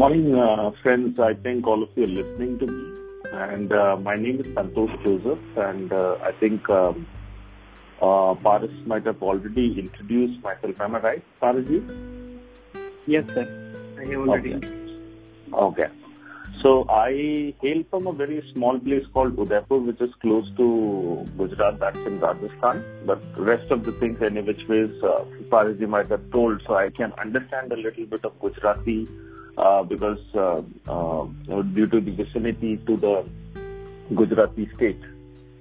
Morning, uh, friends. I think all of you are listening to me. And uh, my name is Santosh Joseph. And uh, I think um, uh, Paresh might have already introduced myself. Am I right, Pareshji? Yes, sir. I have already. Okay. okay. So I hail from a very small place called Udaipur, which is close to Gujarat, that's in Rajasthan. But rest of the things, any which ways, uh, Pareshji might have told, so I can understand a little bit of Gujarati because uh, uh, due to the vicinity to the Gujarati state.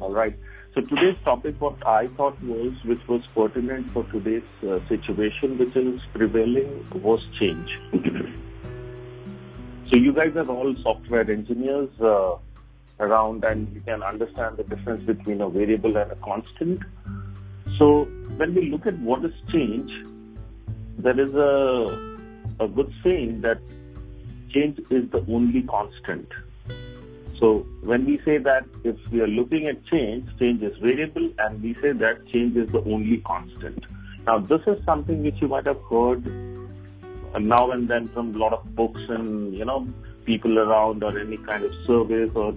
All right. So today's topic, what I thought was, which was pertinent for today's uh, situation, which is prevailing, was change. So you guys are all software engineers uh, around, and you can understand the difference between a variable and a constant. So when we look at what is change, there is a a good saying that change is the only constant. So when we say that if we are looking at change, change is variable, and we say that change is the only constant. Now this is something which you might have heard now and then from a lot of books and you know people around or any kind of surveys or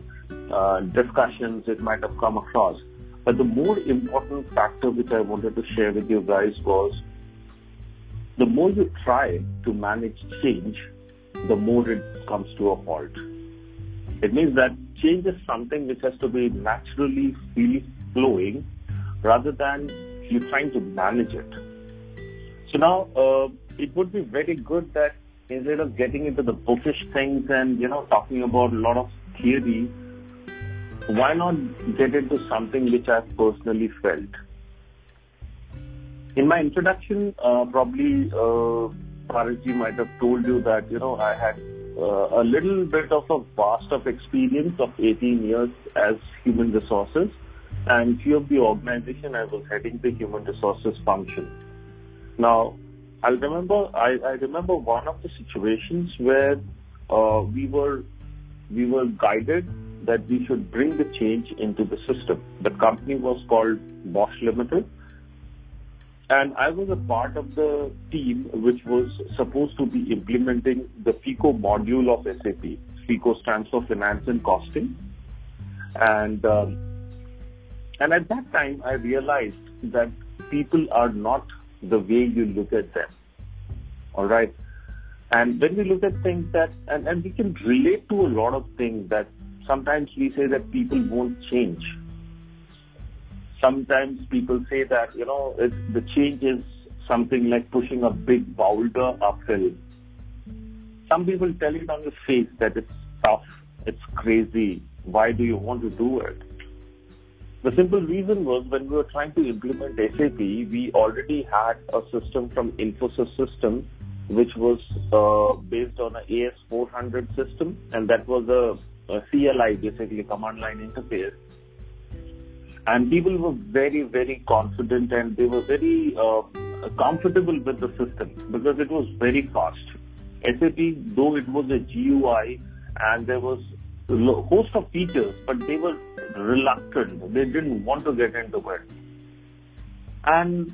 uh, discussions it might have come across. But the more important factor which I wanted to share with you guys was the more you try to manage change, the more it comes to a halt. It means that change is something which has to be naturally free flowing rather than you trying to manage it. So now, uh, it would be very good that instead of getting into the bookish things and you know talking about a lot of theory, why not get into something which I've personally felt? In my introduction, uh, probably uh, might have told you that you know I had uh, a little bit of a vast of experience of 18 years as human resources, and few of the organization I was heading the human resources function. Now, I remember I, I remember one of the situations where uh, we were we were guided that we should bring the change into the system. The company was called Bosch Limited, and I was a part of the team which was supposed to be implementing the FICO module of SAP. FICO stands for Finance and Costing, and um, and at that time I realized that people are not the way you look at them. All right. And when we look at things that, and, and we can relate to a lot of things that sometimes we say that people won't change. Sometimes people say that, you know, it, the change is something like pushing a big boulder uphill. Some people tell it on your face that it's tough, it's crazy. Why do you want to do it? The simple reason was when we were trying to implement SAP, we already had a system from Infosys system, which was uh, based on an AS400 system, and that was a, a CLI, basically command line interface. And people were very, very confident and they were very uh, comfortable with the system because it was very fast. SAP, though it was a GUI and there was a host of features, but they were reluctant. They didn't want to get into it. And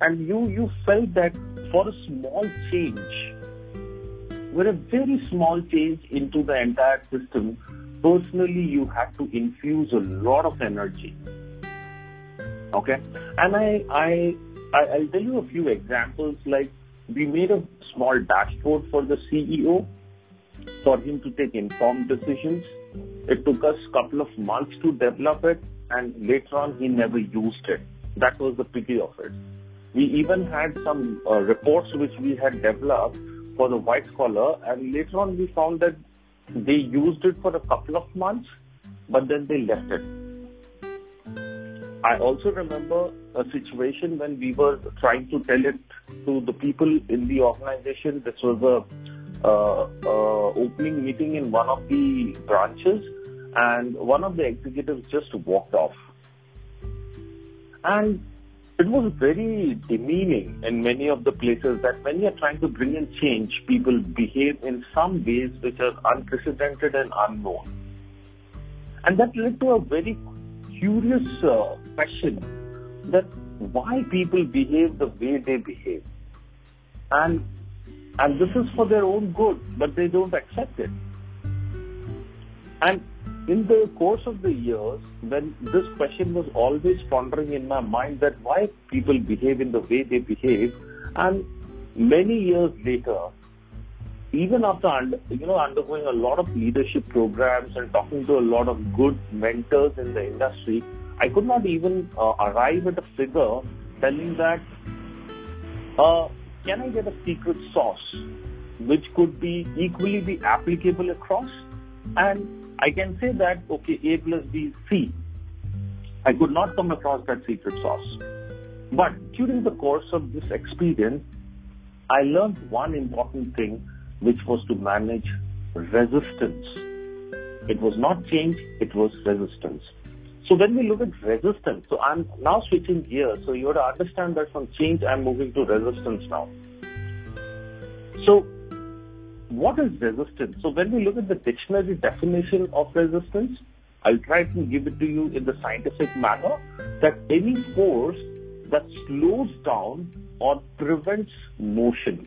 and you you felt that for a small change, with a very small change into the entire system, personally you had to infuse a lot of energy. Okay, and I I, I'll tell you a few examples. Like we made a small dashboard for the CEO for him to take informed decisions. It took us a couple of months to develop it, and later on, he never used it. That was the pity of it. We even had some uh, reports which we had developed for the white collar, and later on, we found that they used it for a couple of months, but then they left it. I also remember a situation when we were trying to tell it to the people in the organization. This was a uh, uh, opening meeting in one of the branches, and one of the executives just walked off. And it was very demeaning in many of the places that when you're trying to bring in change, people behave in some ways which are unprecedented and unknown. And that led to a very curious uh, question that why people behave the way they behave. And And this is for their own good, but they don't accept it. And in the course of the years, when this question was always pondering in my mind that why people behave in the way they behave, and many years later, even after you know undergoing a lot of leadership programs and talking to a lot of good mentors in the industry, I could not even uh, arrive at a figure telling that uh, can I get a secret sauce which could be equally be applicable across? And I can say that okay, A plus B is C. I could not come across that secret sauce. But during the course of this experience, I learned one important thing which was to manage resistance. It was not change, it was resistance. So when we look at resistance, so I'm now switching gears. So you have to understand that from change, I'm moving to resistance now. So what is resistance? So when we look at the dictionary definition of resistance, I'll try to give it to you in the scientific manner that any force that slows down or prevents motion.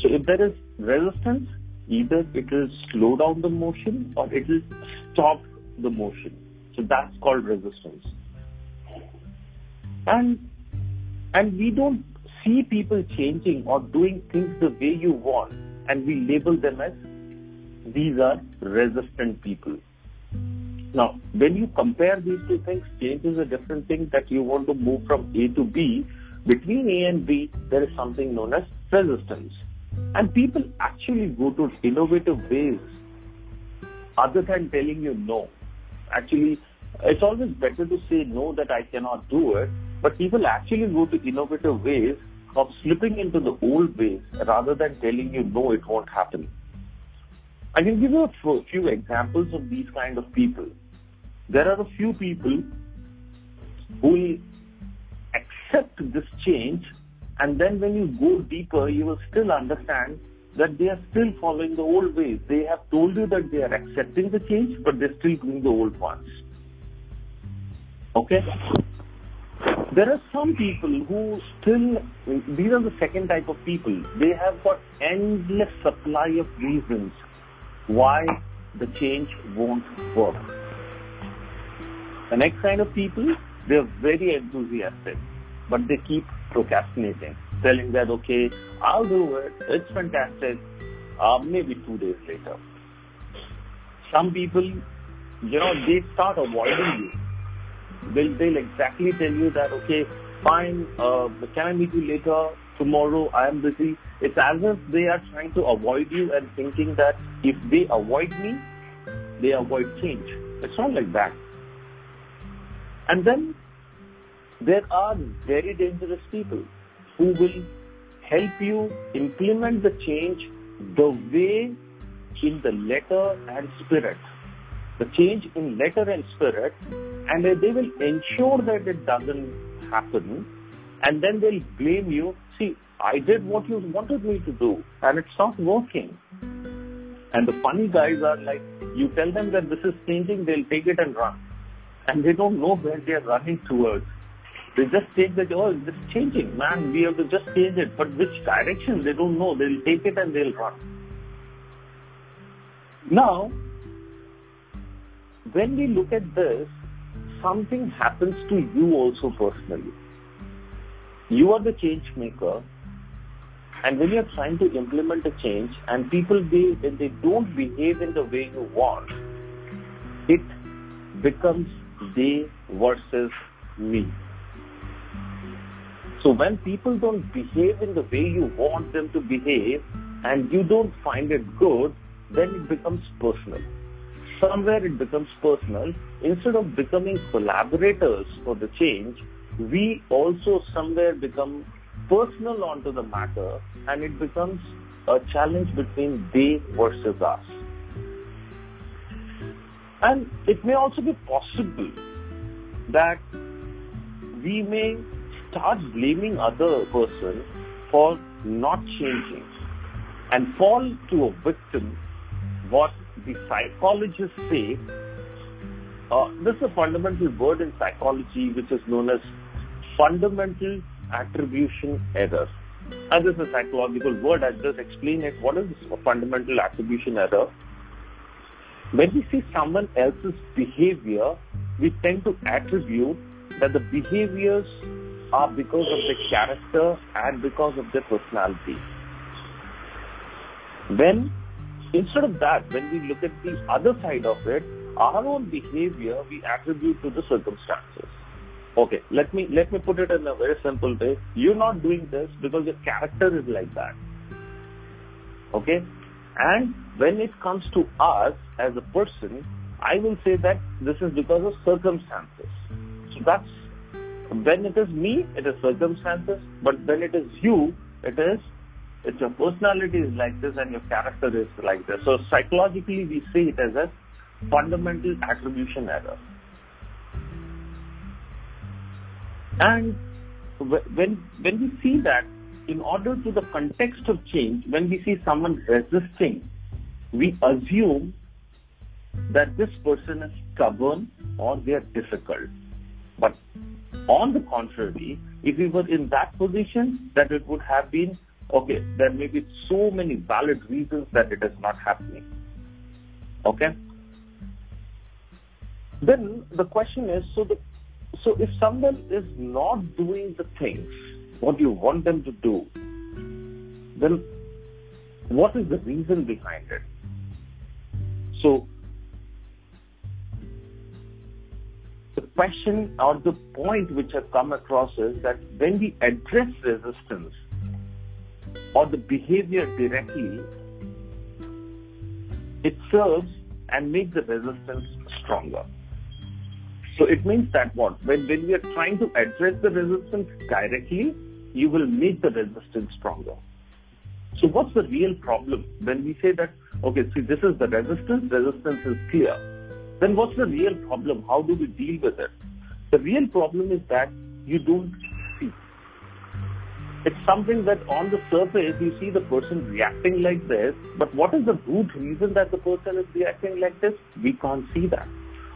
So if there is resistance, either it will slow down the motion or it will stop the motion. So that's called resistance. And and we don't see people changing or doing things the way you want and we label them as these are resistant people. Now, when you compare these two things, change is a different thing that you want to move from A to B. Between A and B, there is something known as resistance. And people actually go to innovative ways other than telling you no. Actually, it's always better to say no that I cannot do it, but people actually go to innovative ways of slipping into the old ways rather than telling you no, it won't happen. I can give you a few examples of these kind of people. There are a few people who will accept this change and then when you go deeper, you will still understand that they are still following the old ways. They have told you that they are accepting the change, but they're still doing the old ones. Okay? There are some people who still, these are the second type of people. They have got endless supply of reasons why the change won't work. The next kind of people, they're very enthusiastic but they keep procrastinating, telling that, okay, I'll do it, it's fantastic, uh, maybe two days later. Some people, you know, they start avoiding you. They'll, they'll exactly tell you that, okay, fine, uh, can I meet you later? Tomorrow I am busy. It's as if they are trying to avoid you and thinking that if they avoid me, they avoid change. It's not like that. And then there are very dangerous people who will help you implement the change the way in the letter and spirit. The change in letter and spirit, and they will ensure that it doesn't happen, and then they'll blame you. See, I did what you wanted me to do, and it's not working. And the funny guys are like, you tell them that this is changing, they'll take it and run. And they don't know where they're running towards. They just take that, oh, it's changing, man. We have to just change it. But which direction? They don't know. They'll take it and they'll run. Now, when we look at this, something happens to you also personally. You are the change maker, and when you're trying to implement a change, and people they when they don't behave in the way you want, it becomes they versus me. So when people don't behave in the way you want them to behave and you don't find it good, then it becomes personal. Somewhere it becomes personal. Instead of becoming collaborators for the change, we also somewhere become personal onto the matter and it becomes a challenge between they versus us. And it may also be possible that we may start blaming other person for not changing and fall to a victim what the psychologists say uh, this is a fundamental word in psychology which is known as fundamental attribution error And this is a psychological word. I'll just explain it. What is a fundamental attribution error? When we see someone else's behavior, we tend to attribute that the behaviors are because of their character and because of their personality. When instead of that, when we look at the other side of it, our own behavior we attribute to the circumstances. Okay, let me let me put it in a very simple way. You're not doing this because your character is like that. Okay? And when it comes to us as a person, I will say that this is because of circumstances. So that's when it is me, it is circumstances, but when it is you, it is it's your personality is like this and your character is like this. So psychologically, we see it as a fundamental attribution error. And when when we see that, in order to the context of change, when we see someone resisting, we assume that this person is stubborn or they are difficult. But on the contrary, if we were in that position, that it would have been okay, there may be so many valid reasons that it is not happening. Okay? Then the question is so the so if someone is not doing the things what you want them to do, then what is the reason behind it? So the question or the point which I've come across is that when we address resistance or the behavior directly, it serves and makes the resistance stronger. So it means that what? When, when we are trying to address the resistance directly, you will make the resistance stronger. So what's the real problem? When we say that, okay, see, this is the resistance, resistance is clear. Then what's the real problem? How do we deal with it? The real problem is that you don't. It's something that on the surface you see the person reacting like this, but what is the root reason that the person is reacting like this? We can't see that.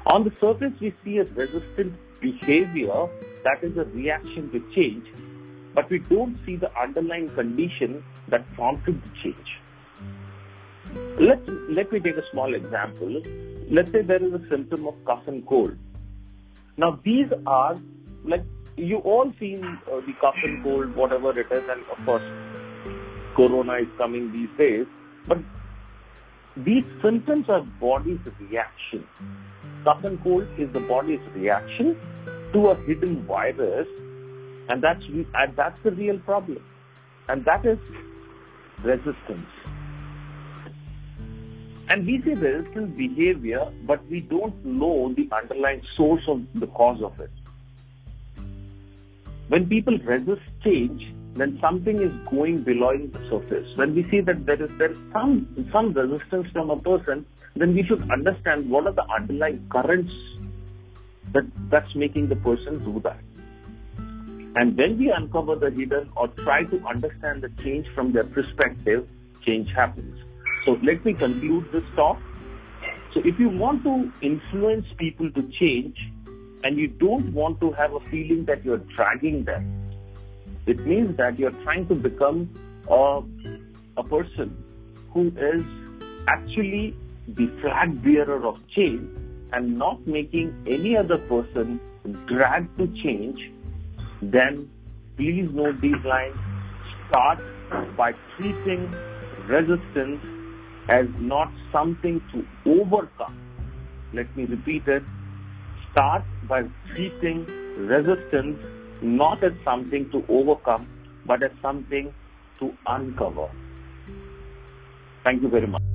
On the surface, we see a resistant behavior that is a reaction to change, but we don't see the underlying condition that prompted the change. Let, let me take a small example. Let's say there is a symptom of cough and cold. Now, these are like you all seen uh, the cough and cold, whatever it is, and of course, corona is coming these days. But these symptoms are body's reaction cough and cold is the body's reaction to a hidden virus, and that's and that's the real problem, and that is resistance. And we see resistant behavior, but we don't know the underlying source of the cause of it. When people resist change, then something is going below the surface. When we see that there is there is some some resistance from a person, then we should understand what are the underlying currents that that's making the person do that. And when we uncover the hidden or try to understand the change from their perspective, change happens. So let me conclude this talk. So if you want to influence people to change and you don't want to have a feeling that you're dragging them, it means that you're trying to become a, a person who is actually the flag bearer of change and not making any other person drag to change, then please note these lines. Start by treating resistance as not something to overcome. Let me repeat it. Start by treating resistance not as something to overcome, but as something to uncover. Thank you very much.